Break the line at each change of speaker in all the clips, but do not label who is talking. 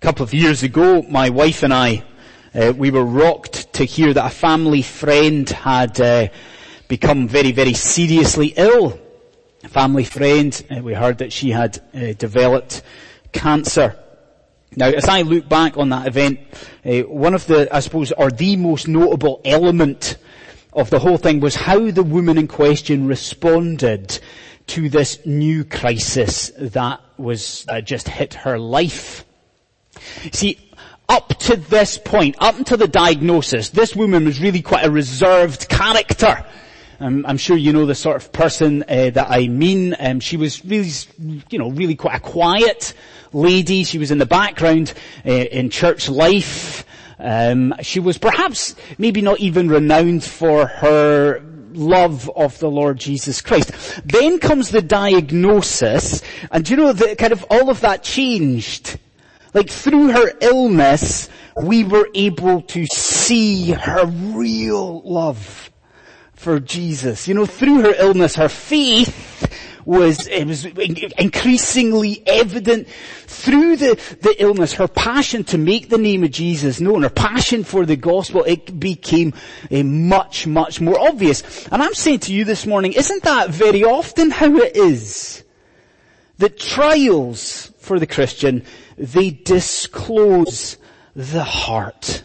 couple of years ago, my wife and I, uh, we were rocked to hear that a family friend had uh, become very, very seriously ill. A family friend, uh, we heard that she had uh, developed cancer. Now, as I look back on that event, uh, one of the, I suppose, or the most notable element of the whole thing was how the woman in question responded to this new crisis that was uh, just hit her life. See, up to this point, up until the diagnosis, this woman was really quite a reserved character. Um, I'm sure you know the sort of person uh, that I mean. Um, she was really, you know, really quite a quiet lady. She was in the background uh, in church life. Um, she was perhaps maybe not even renowned for her love of the Lord Jesus Christ. Then comes the diagnosis, and you know that kind of all of that changed. Like through her illness, we were able to see her real love for Jesus. You know, through her illness, her faith was, it was increasingly evident through the, the illness, her passion to make the name of Jesus known, her passion for the gospel, it became uh, much, much more obvious. And I'm saying to you this morning, isn't that very often how it is? That trials for the Christian, they disclose the heart.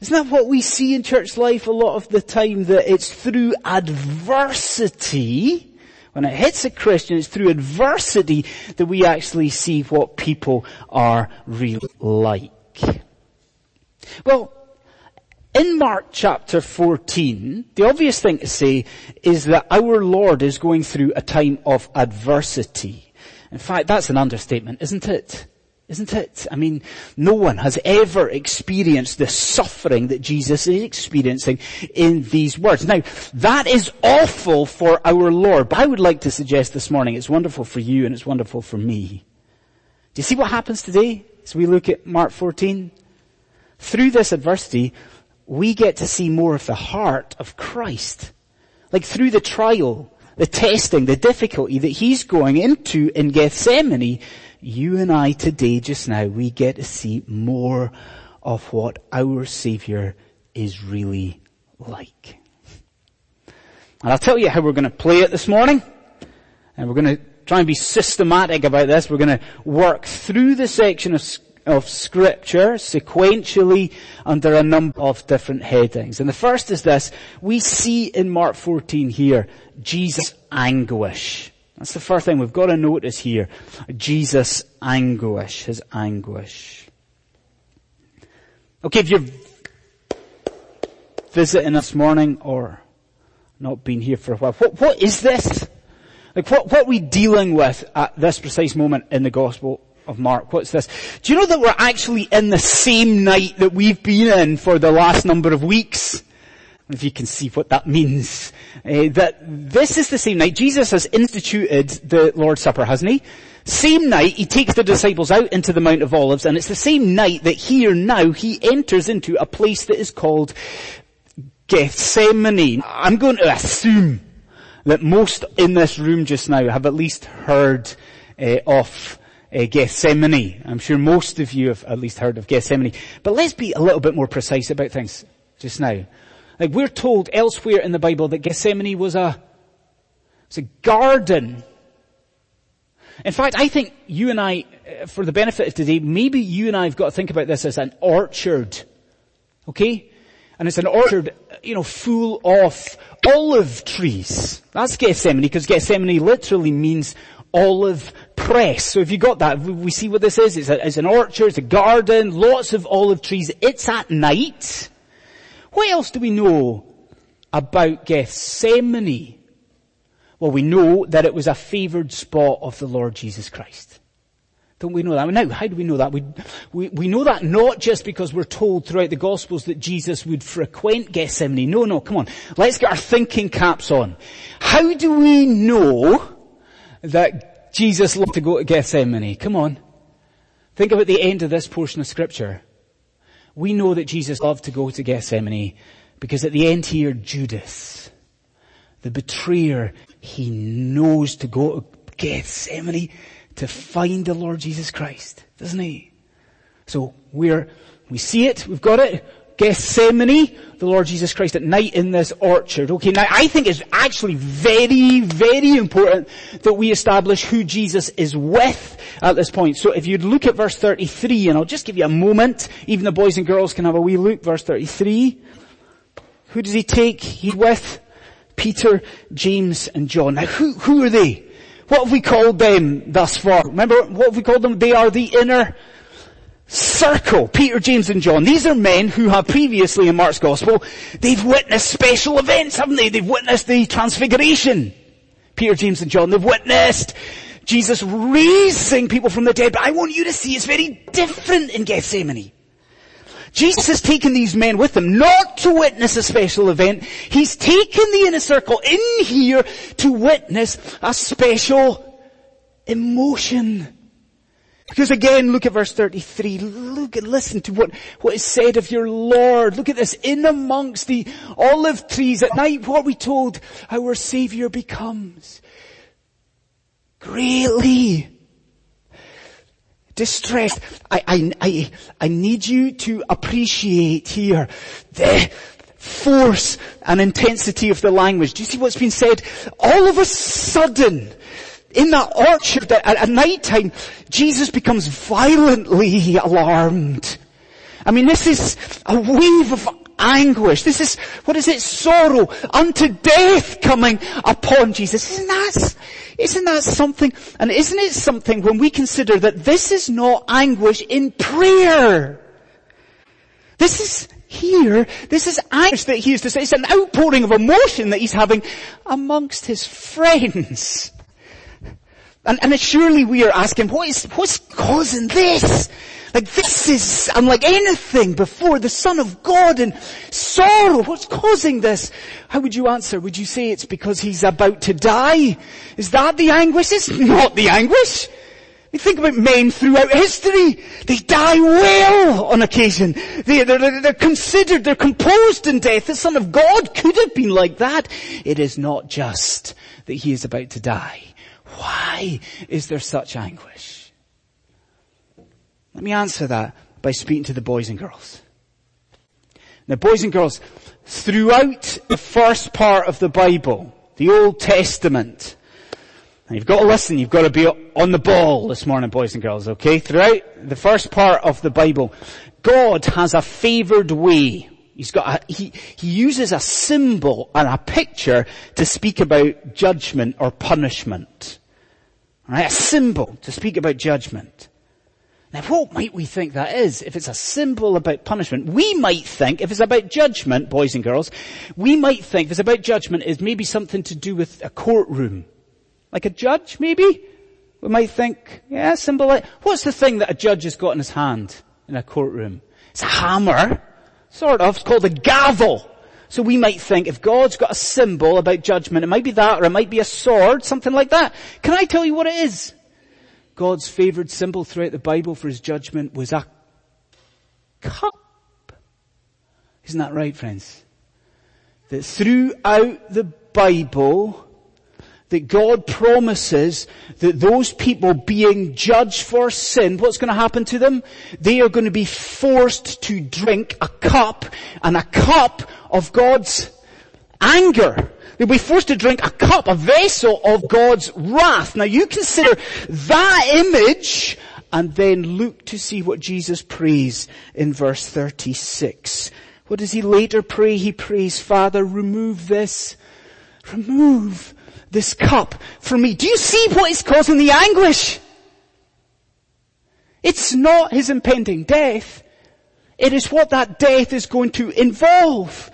Isn't that what we see in church life a lot of the time? That it's through adversity when it hits a Christian, it's through adversity that we actually see what people are really like. Well, in Mark chapter 14, the obvious thing to say is that our Lord is going through a time of adversity. In fact, that's an understatement, isn't it? Isn't it? I mean, no one has ever experienced the suffering that Jesus is experiencing in these words. Now, that is awful for our Lord, but I would like to suggest this morning it's wonderful for you and it's wonderful for me. Do you see what happens today as we look at Mark 14? Through this adversity, we get to see more of the heart of Christ. Like through the trial, the testing, the difficulty that he's going into in Gethsemane, you and I today, just now, we get to see more of what our Savior is really like. And I'll tell you how we're going to play it this morning. And we're going to try and be systematic about this. We're going to work through the section of, of scripture sequentially under a number of different headings. And the first is this. We see in Mark 14 here, Jesus' anguish. That's the first thing we've got to notice here. Jesus' anguish, his anguish. Okay, if you're visiting this morning or not been here for a while, what, what is this? Like what, what are we dealing with at this precise moment in the Gospel of Mark? What's this? Do you know that we're actually in the same night that we've been in for the last number of weeks? If you can see what that means, uh, that this is the same night Jesus has instituted the Lord's Supper, hasn't he? Same night he takes the disciples out into the Mount of Olives and it's the same night that here now he enters into a place that is called Gethsemane. I'm going to assume that most in this room just now have at least heard uh, of uh, Gethsemane. I'm sure most of you have at least heard of Gethsemane. But let's be a little bit more precise about things just now. Like we're told elsewhere in the Bible that Gethsemane was a, it's a garden. In fact, I think you and I, uh, for the benefit of today, maybe you and I have got to think about this as an orchard. Okay? And it's an orchard, you know, full of olive trees. That's Gethsemane, because Gethsemane literally means olive press. So if you got that, we see what this is. It's, a, it's an orchard, it's a garden, lots of olive trees. It's at night. What else do we know about Gethsemane? Well, we know that it was a favored spot of the Lord Jesus Christ. Don't we know that? Now, how do we know that? We, we, we know that not just because we're told throughout the Gospels that Jesus would frequent Gethsemane. No, no, come on. Let's get our thinking caps on. How do we know that Jesus loved to go to Gethsemane? Come on. Think about the end of this portion of scripture. We know that Jesus loved to go to Gethsemane because at the end here, Judas, the betrayer, he knows to go to Gethsemane to find the Lord Jesus Christ, doesn't he? So we're, we see it, we've got it, Gethsemane, the Lord Jesus Christ at night in this orchard. Okay, now I think it's actually very, very important that we establish who Jesus is with at this point. So if you'd look at verse 33, and I'll just give you a moment, even the boys and girls can have a wee look, verse 33. Who does he take? He's with Peter, James, and John. Now who, who are they? What have we called them thus far? Remember, what have we called them? They are the inner circle, Peter, James and John. These are men who have previously in Mark's gospel, they've witnessed special events, haven't they? They've witnessed the transfiguration. Peter, James and John, they've witnessed Jesus raising people from the dead, but I want you to see it's very different in Gethsemane. Jesus has taken these men with him not to witness a special event. He's taken the inner circle in here to witness a special emotion. Because again, look at verse 33. Look and listen to what, what is said of your Lord. Look at this. In amongst the olive trees at night, what we told our Savior becomes greatly distressed. I, I, I, I need you to appreciate here the force and intensity of the language. Do you see what's been said? All of a sudden, in that orchard at, at night time, Jesus becomes violently alarmed. I mean, this is a wave of anguish. This is, what is it? Sorrow unto death coming upon Jesus. Isn't that, isn't that something? And isn't it something when we consider that this is not anguish in prayer? This is here, this is anguish that he is. It's an outpouring of emotion that he's having amongst his friends. And, and surely we are asking, what is, what's causing this? Like this is unlike anything before the Son of God and sorrow. What's causing this? How would you answer? Would you say it's because he's about to die? Is that the anguish? It's not the anguish. You think about men throughout history. They die well on occasion. They, they're considered, they're composed in death. The Son of God could have been like that. It is not just that he is about to die. Why is there such anguish? Let me answer that by speaking to the boys and girls. Now boys and girls, throughout the first part of the Bible, the Old Testament, and you've got to listen, you've got to be on the ball this morning, boys and girls, okay? Throughout the first part of the Bible, God has a favored way He's got a, he, he uses a symbol and a picture to speak about judgment or punishment. Right? A symbol to speak about judgment. Now what might we think that is? If it's a symbol about punishment, we might think, if it's about judgment, boys and girls, we might think if it's about judgment is maybe something to do with a courtroom. Like a judge, maybe? We might think, yeah, symbol like, what's the thing that a judge has got in his hand in a courtroom? It's a hammer. Sort of. It's called a gavel. So we might think if God's got a symbol about judgment, it might be that or it might be a sword, something like that. Can I tell you what it is? God's favored symbol throughout the Bible for his judgment was a cup. Isn't that right, friends? That throughout the Bible, that God promises that those people being judged for sin, what's going to happen to them? They are going to be forced to drink a cup, and a cup of God's anger. They'll be forced to drink a cup, a vessel of God's wrath. Now you consider that image, and then look to see what Jesus prays in verse 36. What does he later pray? He prays, Father, remove this. Remove this cup from me. Do you see what is causing the anguish? It's not his impending death. It is what that death is going to involve.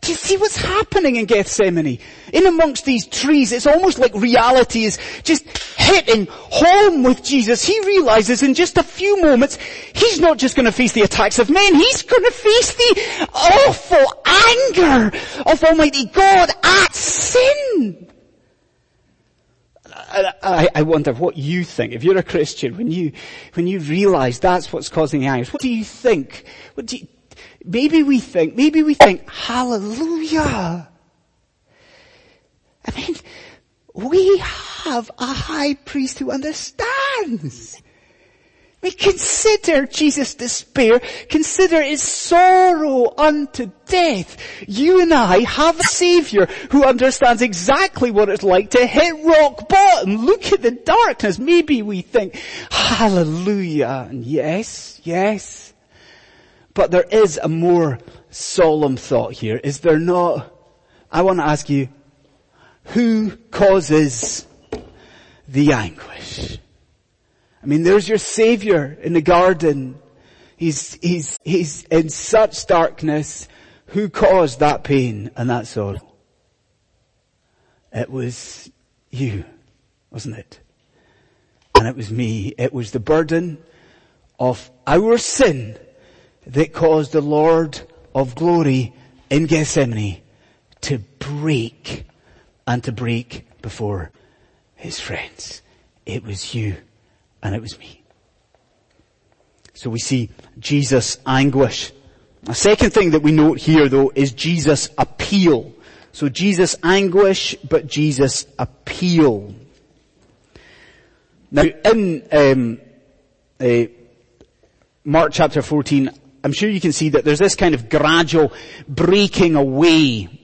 Do you see what's happening in Gethsemane? In amongst these trees, it's almost like reality is just hitting home with Jesus. He realizes in just a few moments, he's not just going to face the attacks of men, he's going to face the awful anger of Almighty God at sin. I, I, wonder what you think. If you're a Christian, when you, when you realize that's what's causing the anguish, what do you think? What do you, maybe we think, maybe we think, hallelujah. I mean, we have a high priest who understands. We consider Jesus' despair, consider his sorrow unto death. You and I have a savior who understands exactly what it's like to hit rock bottom. Look at the darkness. Maybe we think, hallelujah. And yes, yes. But there is a more solemn thought here, is there not? I want to ask you, who causes the anguish? I mean, there's your savior in the garden. He's, he's, he's in such darkness. Who caused that pain and that sorrow? It was you, wasn't it? And it was me. It was the burden of our sin that caused the Lord of glory in Gethsemane to break and to break before his friends. It was you and it was me. So we see Jesus' anguish. A second thing that we note here though is Jesus' appeal. So Jesus' anguish, but Jesus' appeal. Now in um, uh, Mark chapter 14, I'm sure you can see that there's this kind of gradual breaking away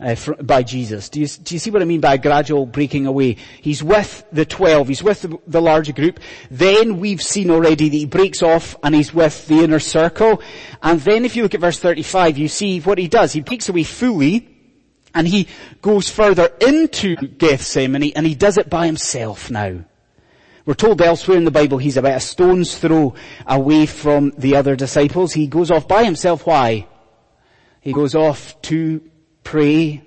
uh, by Jesus. Do you, do you see what I mean by gradual breaking away? He's with the twelve, he's with the, the larger group. Then we've seen already that he breaks off and he's with the inner circle. And then if you look at verse 35, you see what he does. He breaks away fully and he goes further into Gethsemane and he does it by himself now. We're told elsewhere in the Bible he's about a stone's throw away from the other disciples. He goes off by himself. Why? He goes off to pray.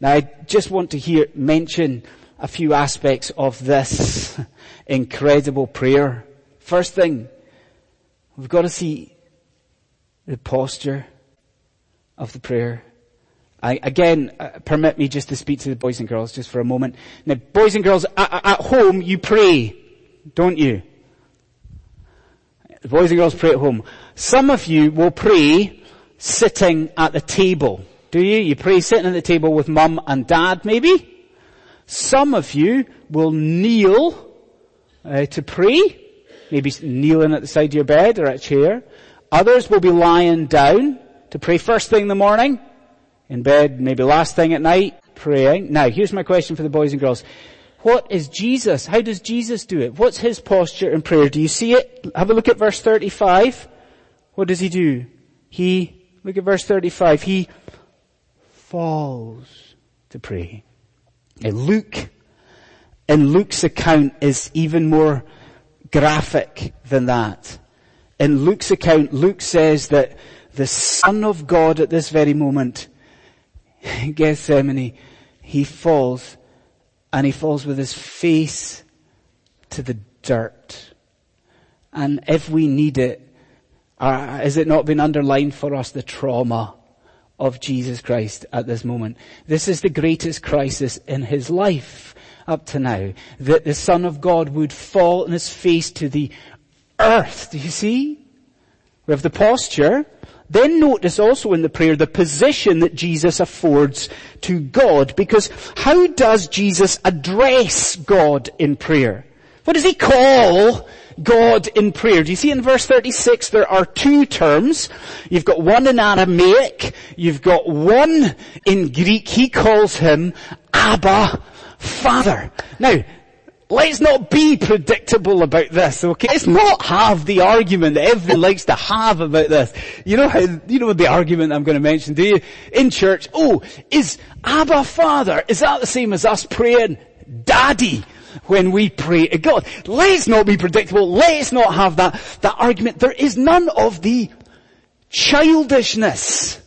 Now I just want to hear, mention a few aspects of this incredible prayer. First thing, we've got to see the posture of the prayer. I, again, uh, permit me just to speak to the boys and girls just for a moment. Now, boys and girls, at, at home you pray, don't you? The boys and girls pray at home. Some of you will pray sitting at the table. Do you? You pray sitting at the table with mum and dad maybe? Some of you will kneel uh, to pray, maybe kneeling at the side of your bed or at a chair. Others will be lying down to pray first thing in the morning, in bed, maybe last thing at night, praying. Now, here's my question for the boys and girls. What is Jesus? How does Jesus do it? What's his posture in prayer? Do you see it? Have a look at verse 35. What does he do? He, look at verse 35. He falls to pray. And Luke, in Luke's account is even more graphic than that. In Luke's account, Luke says that the Son of God at this very moment, Gethsemane, he falls and he falls with his face to the dirt. And if we need it, uh, has it not been underlined for us the trauma of Jesus Christ at this moment. This is the greatest crisis in his life up to now. That the Son of God would fall on his face to the earth. Do you see? We have the posture. Then notice also in the prayer the position that Jesus affords to God. Because how does Jesus address God in prayer? What does he call God in prayer. Do you see in verse 36 there are two terms. You've got one in Aramaic, you've got one in Greek. He calls him Abba, Father. Now, let's not be predictable about this, okay? Let's not have the argument that everyone likes to have about this. You know how, you know the argument I'm going to mention, do you? In church, oh, is Abba Father, is that the same as us praying Daddy? When we pray to God. Let's not be predictable. Let's not have that, that argument. There is none of the childishness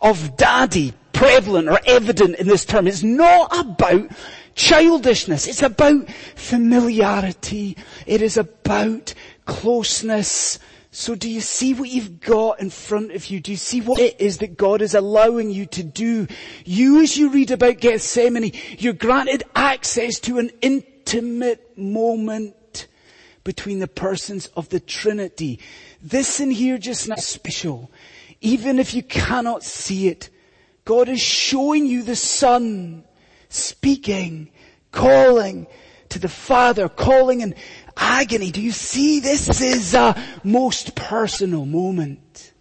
of daddy prevalent or evident in this term. It's not about childishness. It's about familiarity. It is about closeness. So do you see what you've got in front of you? Do you see what it is that God is allowing you to do? You, as you read about Gethsemane, you're granted access to an intimate moment between the persons of the Trinity. This in here just not special. Even if you cannot see it, God is showing you the Son speaking, calling to the Father, calling in agony. Do you see this is a most personal moment?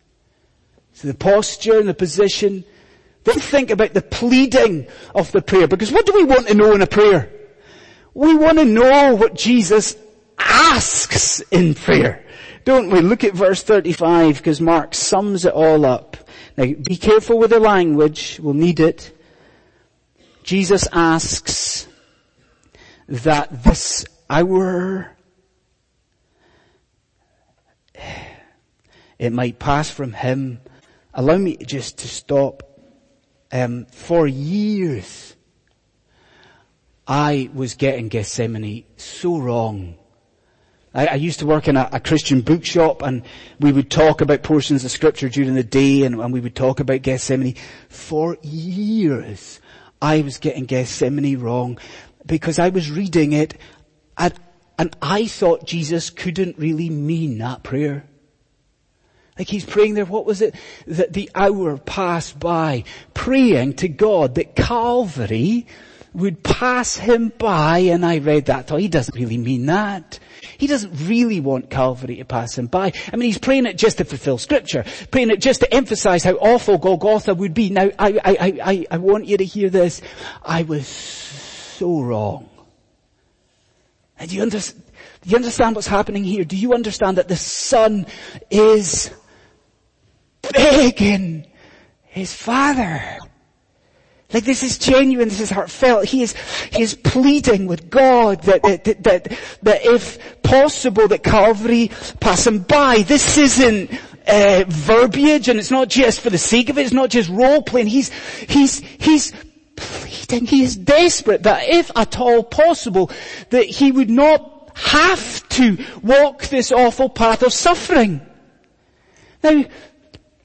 So the posture and the position. Then think about the pleading of the prayer because what do we want to know in a prayer? We want to know what Jesus asks in prayer. Don't we? Look at verse 35 because Mark sums it all up. Now be careful with the language. We'll need it. Jesus asks that this hour it might pass from him. Allow me just to stop. Um, for years, I was getting Gethsemane so wrong. I, I used to work in a, a, Christian bookshop and we would talk about portions of scripture during the day and, and we would talk about Gethsemane. For years, I was getting Gethsemane wrong because I was reading it and, and I thought Jesus couldn't really mean that prayer. Like he's praying there, what was it? That the hour passed by, praying to God that Calvary would pass him by, and I read that, thought he doesn't really mean that. He doesn't really want Calvary to pass him by. I mean, he's praying it just to fulfill scripture, praying it just to emphasize how awful Golgotha would be. Now, I, I, I, I want you to hear this. I was so wrong. And do you, under, do you understand what's happening here? Do you understand that the Son is begging his Father? Like this is genuine, this is heartfelt. He is, he is pleading with God that, that, that, that if possible that Calvary pass him by. This isn't uh, verbiage and it's not just for the sake of it, it's not just role playing. He's, he's, he's pleading, he is desperate that if at all possible that he would not have to walk this awful path of suffering. Now,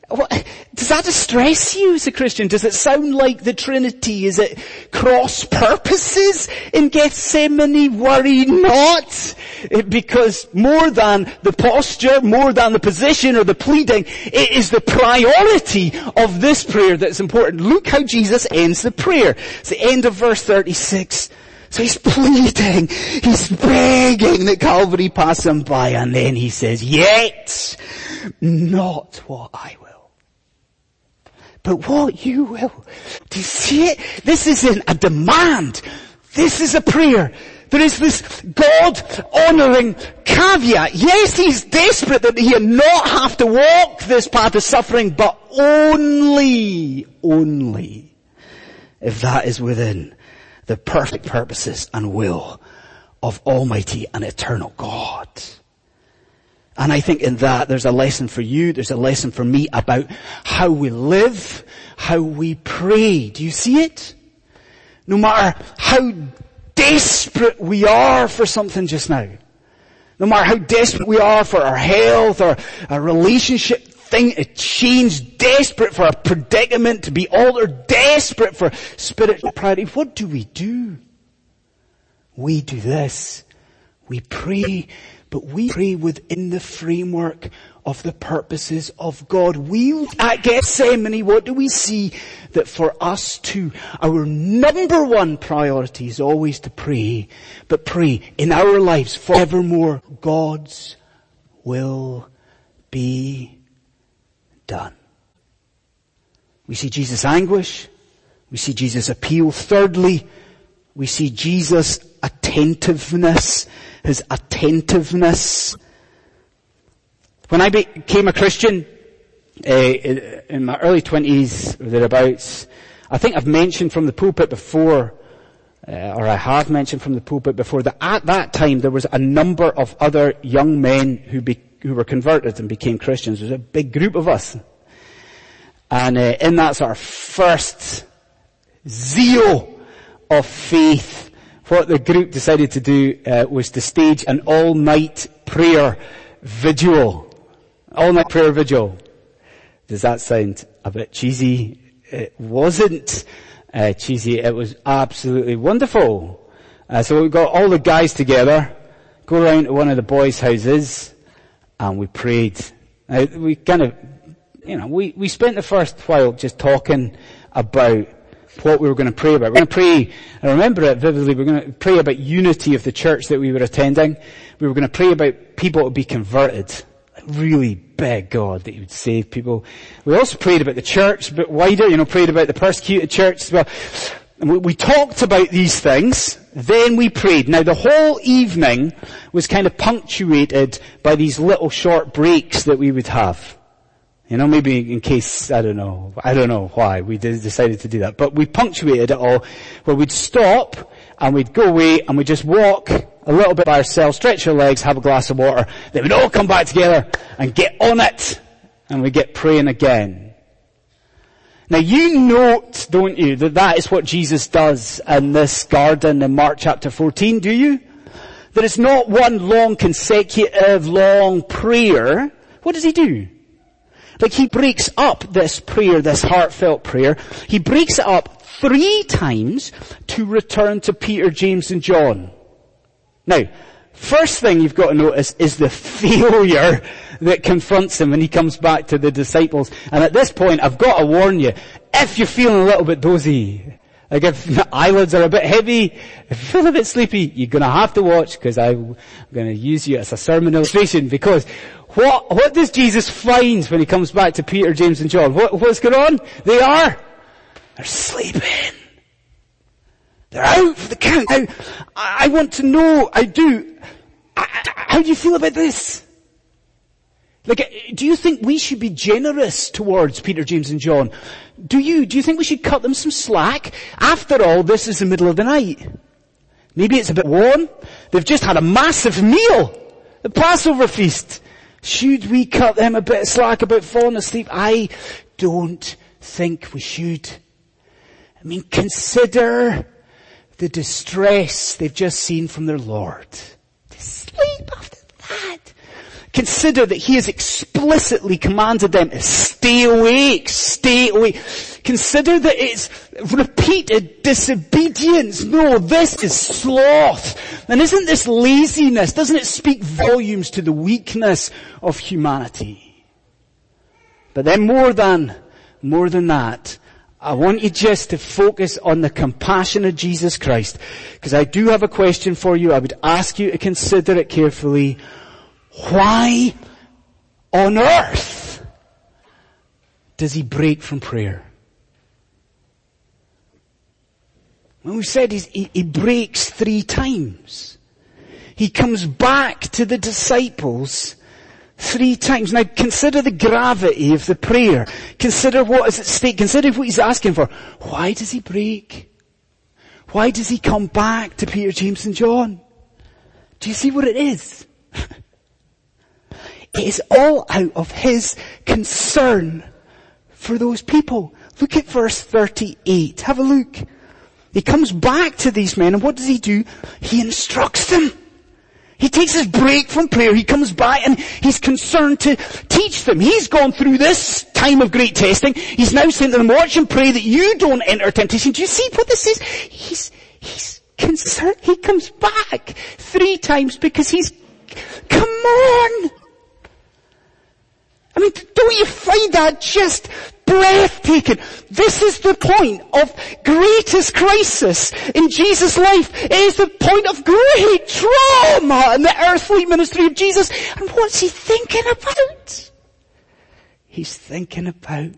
what, does that distress you as a Christian? Does it sound like the Trinity? Is it cross purposes in Gethsemane? Worry not. Eh, because more than the posture, more than the position or the pleading, it is the priority of this prayer that's important. Look how Jesus ends the prayer. It's the end of verse 36. So he's pleading, he's begging that Calvary pass him by and then he says, yet not what I will but what you will. Do you see it? This isn't a demand. This is a prayer. There is this God honoring caveat. Yes, he's desperate that he not have to walk this path of suffering, but only, only if that is within the perfect purposes and will of Almighty and eternal God. And I think in that there's a lesson for you, there's a lesson for me about how we live, how we pray. Do you see it? No matter how desperate we are for something just now, no matter how desperate we are for our health or a relationship thing to change, desperate for a predicament to be altered, desperate for spiritual priority, what do we do? We do this. We pray but we pray within the framework of the purposes of God. We, at Gethsemane, what do we see? That for us too, our number one priority is always to pray, but pray in our lives forevermore, God's will be done. We see Jesus' anguish. We see Jesus' appeal. Thirdly, we see Jesus' attentiveness his attentiveness. When I became a Christian, uh, in my early twenties, or thereabouts, I think I've mentioned from the pulpit before, uh, or I have mentioned from the pulpit before, that at that time there was a number of other young men who, be, who were converted and became Christians. There was a big group of us. And uh, in that sort of first zeal of faith, what the group decided to do uh, was to stage an all-night prayer vigil. All-night prayer vigil. Does that sound a bit cheesy? It wasn't uh, cheesy. It was absolutely wonderful. Uh, so we got all the guys together, go around to one of the boys' houses, and we prayed. we kind of, you know, we, we spent the first while just talking about what we were going to pray about. We're going to pray, I remember it vividly, we we're going to pray about unity of the church that we were attending. We were going to pray about people to be converted. Really beg God that He would save people. We also prayed about the church a bit wider, you know, prayed about the persecuted church as well. We talked about these things, then we prayed. Now the whole evening was kind of punctuated by these little short breaks that we would have. You know, maybe in case, I don't know, I don't know why we decided to do that, but we punctuated it all where we'd stop and we'd go away and we'd just walk a little bit by ourselves, stretch our legs, have a glass of water, then we'd all come back together and get on it and we get praying again. Now you note, don't you, that that is what Jesus does in this garden in Mark chapter 14, do you? That it's not one long consecutive long prayer. What does he do? Like he breaks up this prayer, this heartfelt prayer. He breaks it up three times to return to Peter, James and John. Now, first thing you've got to notice is the failure that confronts him when he comes back to the disciples. And at this point, I've got to warn you, if you're feeling a little bit dozy, like if eyelids are a bit heavy, if you feel a bit sleepy, you're gonna have to watch because I'm gonna use you as a sermon illustration because what, what does Jesus find when he comes back to Peter, James and John? What, what's going on? They are, they're sleeping. They're out for the count. Now, I want to know, I do, how do you feel about this? Like, uh, do you think we should be generous towards Peter, James and John? Do you? Do you think we should cut them some slack? After all, this is the middle of the night. Maybe it's a bit warm. They've just had a massive meal. The Passover feast. Should we cut them a bit of slack about falling asleep? I don't think we should. I mean, consider the distress they've just seen from their Lord. To sleep after that. Consider that he has explicitly commanded them to stay awake, stay awake. Consider that it's repeated disobedience. No, this is sloth. And isn't this laziness? Doesn't it speak volumes to the weakness of humanity? But then more than, more than that, I want you just to focus on the compassion of Jesus Christ. Because I do have a question for you. I would ask you to consider it carefully. Why on earth does he break from prayer? When we said he, he breaks three times. He comes back to the disciples three times. Now consider the gravity of the prayer. Consider what is at stake. Consider what he's asking for. Why does he break? Why does he come back to Peter, James and John? Do you see what it is? It is all out of his concern for those people. Look at verse 38. Have a look. He comes back to these men and what does he do? He instructs them. He takes his break from prayer, he comes back and he's concerned to teach them. He's gone through this time of great testing. He's now saying to them, watch and pray that you don't enter temptation. Do you see what this is? He's, he's concerned. He comes back three times because he's, come on! I mean, don't you find that just breathtaking? This is the point of greatest crisis in Jesus' life. It is the point of great trauma in the earthly ministry of Jesus. And what's he thinking about? He's thinking about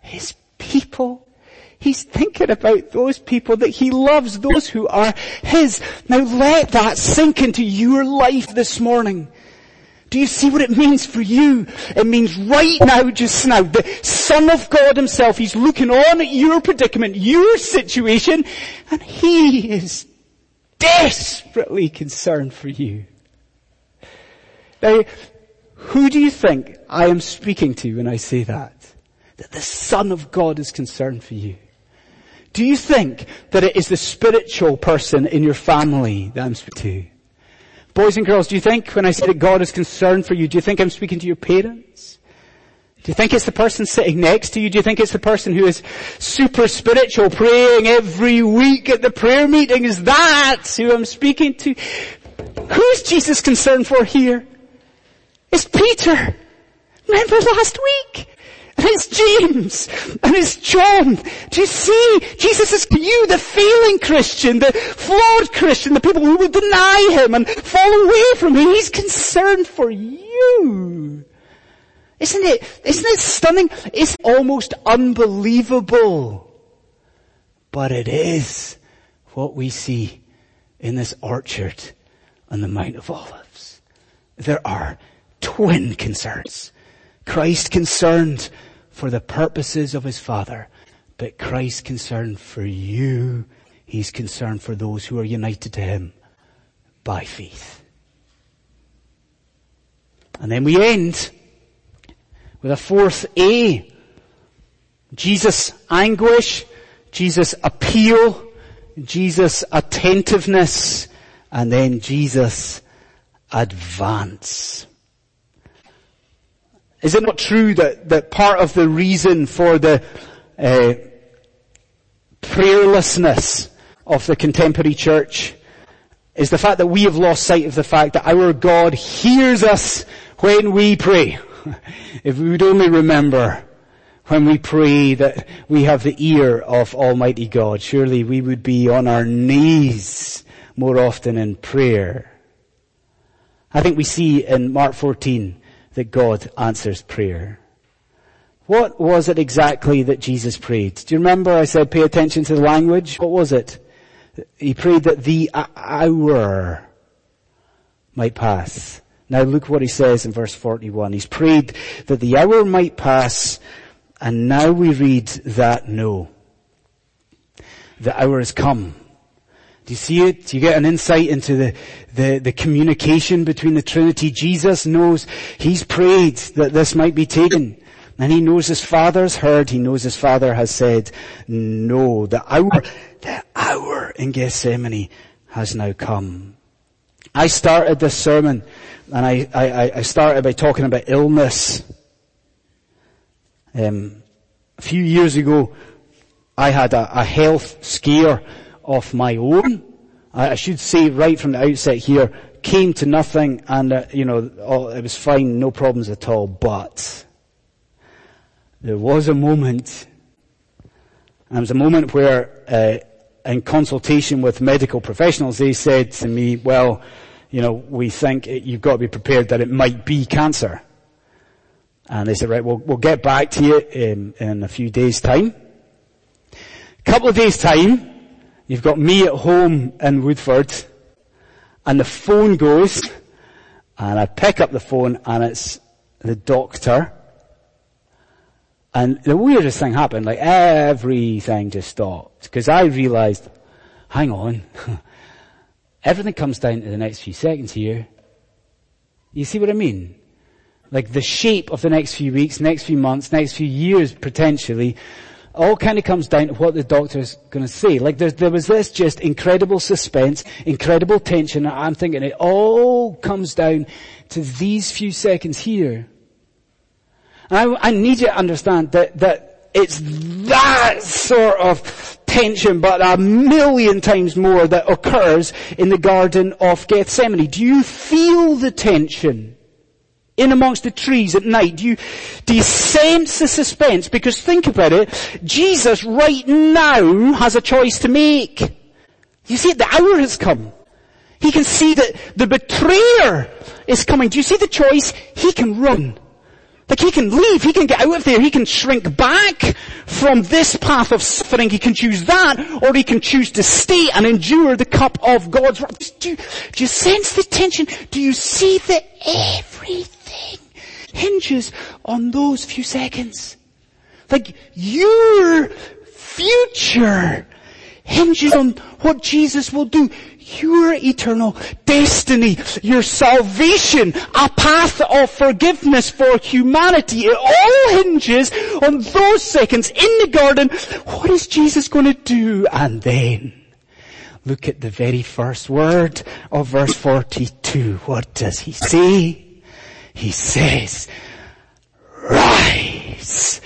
his people. He's thinking about those people that he loves, those who are his. Now let that sink into your life this morning. Do you see what it means for you? It means right now, just now, the Son of God himself, he's looking on at your predicament, your situation, and he is desperately concerned for you. Now, who do you think I am speaking to when I say that? That the Son of God is concerned for you. Do you think that it is the spiritual person in your family that I'm speaking to? Boys and girls, do you think when I say that God is concerned for you, do you think I'm speaking to your parents? Do you think it's the person sitting next to you? Do you think it's the person who is super spiritual, praying every week at the prayer meeting? Is that who I'm speaking to? Who's Jesus concerned for here? It's Peter. Remember last week? And it's James. And it's John. Do you see? Jesus is you, the failing Christian, the flawed Christian, the people who will deny Him and fall away from Him. He's concerned for you. Isn't it, isn't it stunning? It's almost unbelievable. But it is what we see in this orchard on the Mount of Olives. There are twin concerns. Christ concerned for the purposes of his Father, but Christ concerned for you. He's concerned for those who are united to him by faith. And then we end with a fourth A. Jesus anguish, Jesus appeal, Jesus attentiveness, and then Jesus advance. Is it not true that, that part of the reason for the uh, prayerlessness of the contemporary church is the fact that we have lost sight of the fact that our God hears us when we pray. if we would only remember when we pray that we have the ear of Almighty God, surely we would be on our knees more often in prayer. I think we see in Mark 14 that God answers prayer. What was it exactly that Jesus prayed? Do you remember I said pay attention to the language? What was it? He prayed that the hour might pass. Now look what he says in verse 41. He's prayed that the hour might pass and now we read that no. The hour has come. Do you see it? Do you get an insight into the, the, the, communication between the Trinity? Jesus knows, He's prayed that this might be taken. And He knows His Father's heard, He knows His Father has said, no, the hour, the hour in Gethsemane has now come. I started this sermon and I, I, I started by talking about illness. Um, a few years ago, I had a, a health scare of my own. I, I, should say right from the outset here, came to nothing and, uh, you know, all, it was fine, no problems at all, but there was a moment, and it was a moment where, uh, in consultation with medical professionals, they said to me, well, you know, we think it, you've got to be prepared that it might be cancer. And they said, right, we'll, we'll get back to you in, in a few days time. A couple of days time, you've got me at home in Woodford, and the phone goes, and I pick up the phone and it's the doctor. And the weirdest thing happened, like everything just stopped. Because I realized, hang on, Everything comes down to the next few seconds here. You see what I mean? Like the shape of the next few weeks, next few months, next few years potentially, all kind of comes down to what the doctor's going to say. Like there was this just incredible suspense, incredible tension. I'm thinking it all comes down to these few seconds here. And I, I need you to understand that, that it's that sort of tension, but a million times more that occurs in the Garden of Gethsemane. Do you feel the tension? In amongst the trees at night, do you, do you sense the suspense? Because think about it, Jesus right now has a choice to make. You see, the hour has come. He can see that the betrayer is coming. Do you see the choice? He can run. Like he can leave, he can get out of there, he can shrink back from this path of suffering, he can choose that, or he can choose to stay and endure the cup of God's wrath. Do you, do you sense the tension? Do you see that everything hinges on those few seconds? Like your future hinges on what Jesus will do your eternal destiny, your salvation, a path of forgiveness for humanity. It all hinges on those seconds in the garden. What is Jesus going to do? And then, look at the very first word of verse 42. What does he say? He says, rise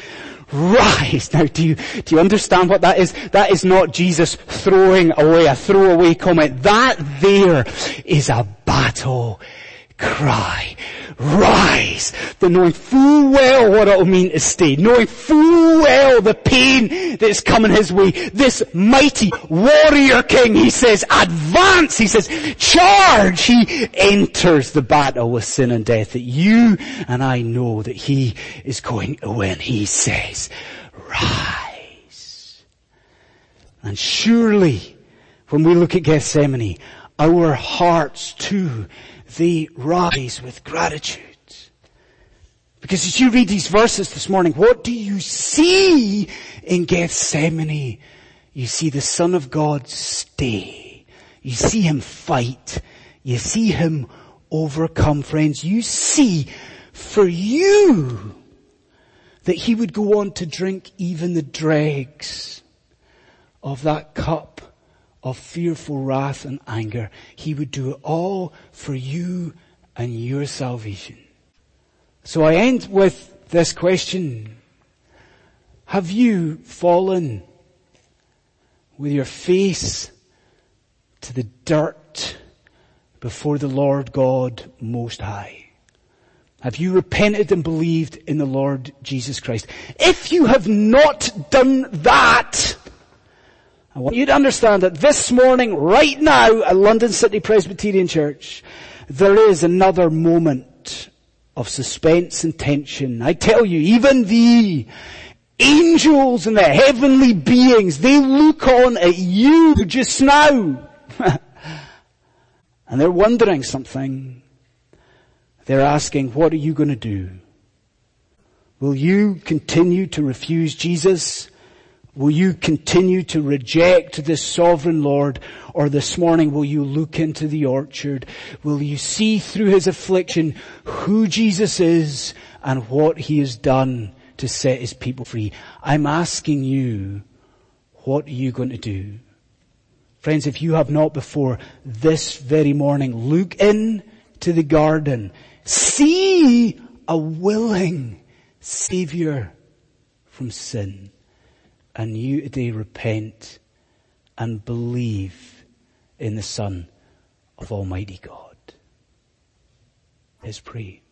rise. Now do you, do you understand what that is? That is not Jesus throwing away a throwaway comment. That there is a battle cry. Rise. The knowing full well what it'll mean to stay. Knowing full well the pain that's coming his way. This mighty warrior king, he says, advance. He says, charge. He enters the battle with sin and death that you and I know that he is going to win. He says, rise. And surely, when we look at Gethsemane, our hearts too they rise with gratitude. Because as you read these verses this morning, what do you see in Gethsemane? You see the Son of God stay. You see Him fight. You see Him overcome, friends. You see for you that He would go on to drink even the dregs of that cup of fearful wrath and anger. He would do it all for you and your salvation. So I end with this question. Have you fallen with your face to the dirt before the Lord God Most High? Have you repented and believed in the Lord Jesus Christ? If you have not done that, I want you to understand that this morning, right now, at London City Presbyterian Church, there is another moment of suspense and tension. I tell you, even the angels and the heavenly beings, they look on at you just now. and they're wondering something. They're asking, what are you going to do? Will you continue to refuse Jesus? Will you continue to reject this sovereign Lord? Or this morning will you look into the orchard? Will you see through his affliction who Jesus is and what he has done to set his people free? I'm asking you, what are you going to do? Friends, if you have not before this very morning, look in to the garden. See a willing savior from sin and you today repent and believe in the Son of Almighty God. Let's pray.